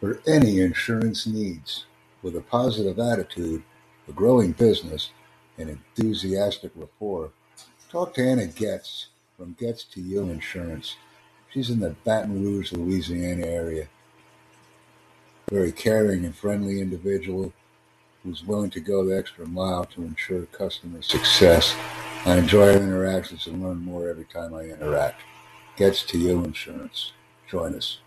For any insurance needs, with a positive attitude, a growing business, and enthusiastic rapport, talk to Anna Getz from Getz to You Insurance. She's in the Baton Rouge, Louisiana area. Very caring and friendly individual who's willing to go the extra mile to ensure customer success. I enjoy our interactions and learn more every time I interact. Getz to You Insurance. Join us.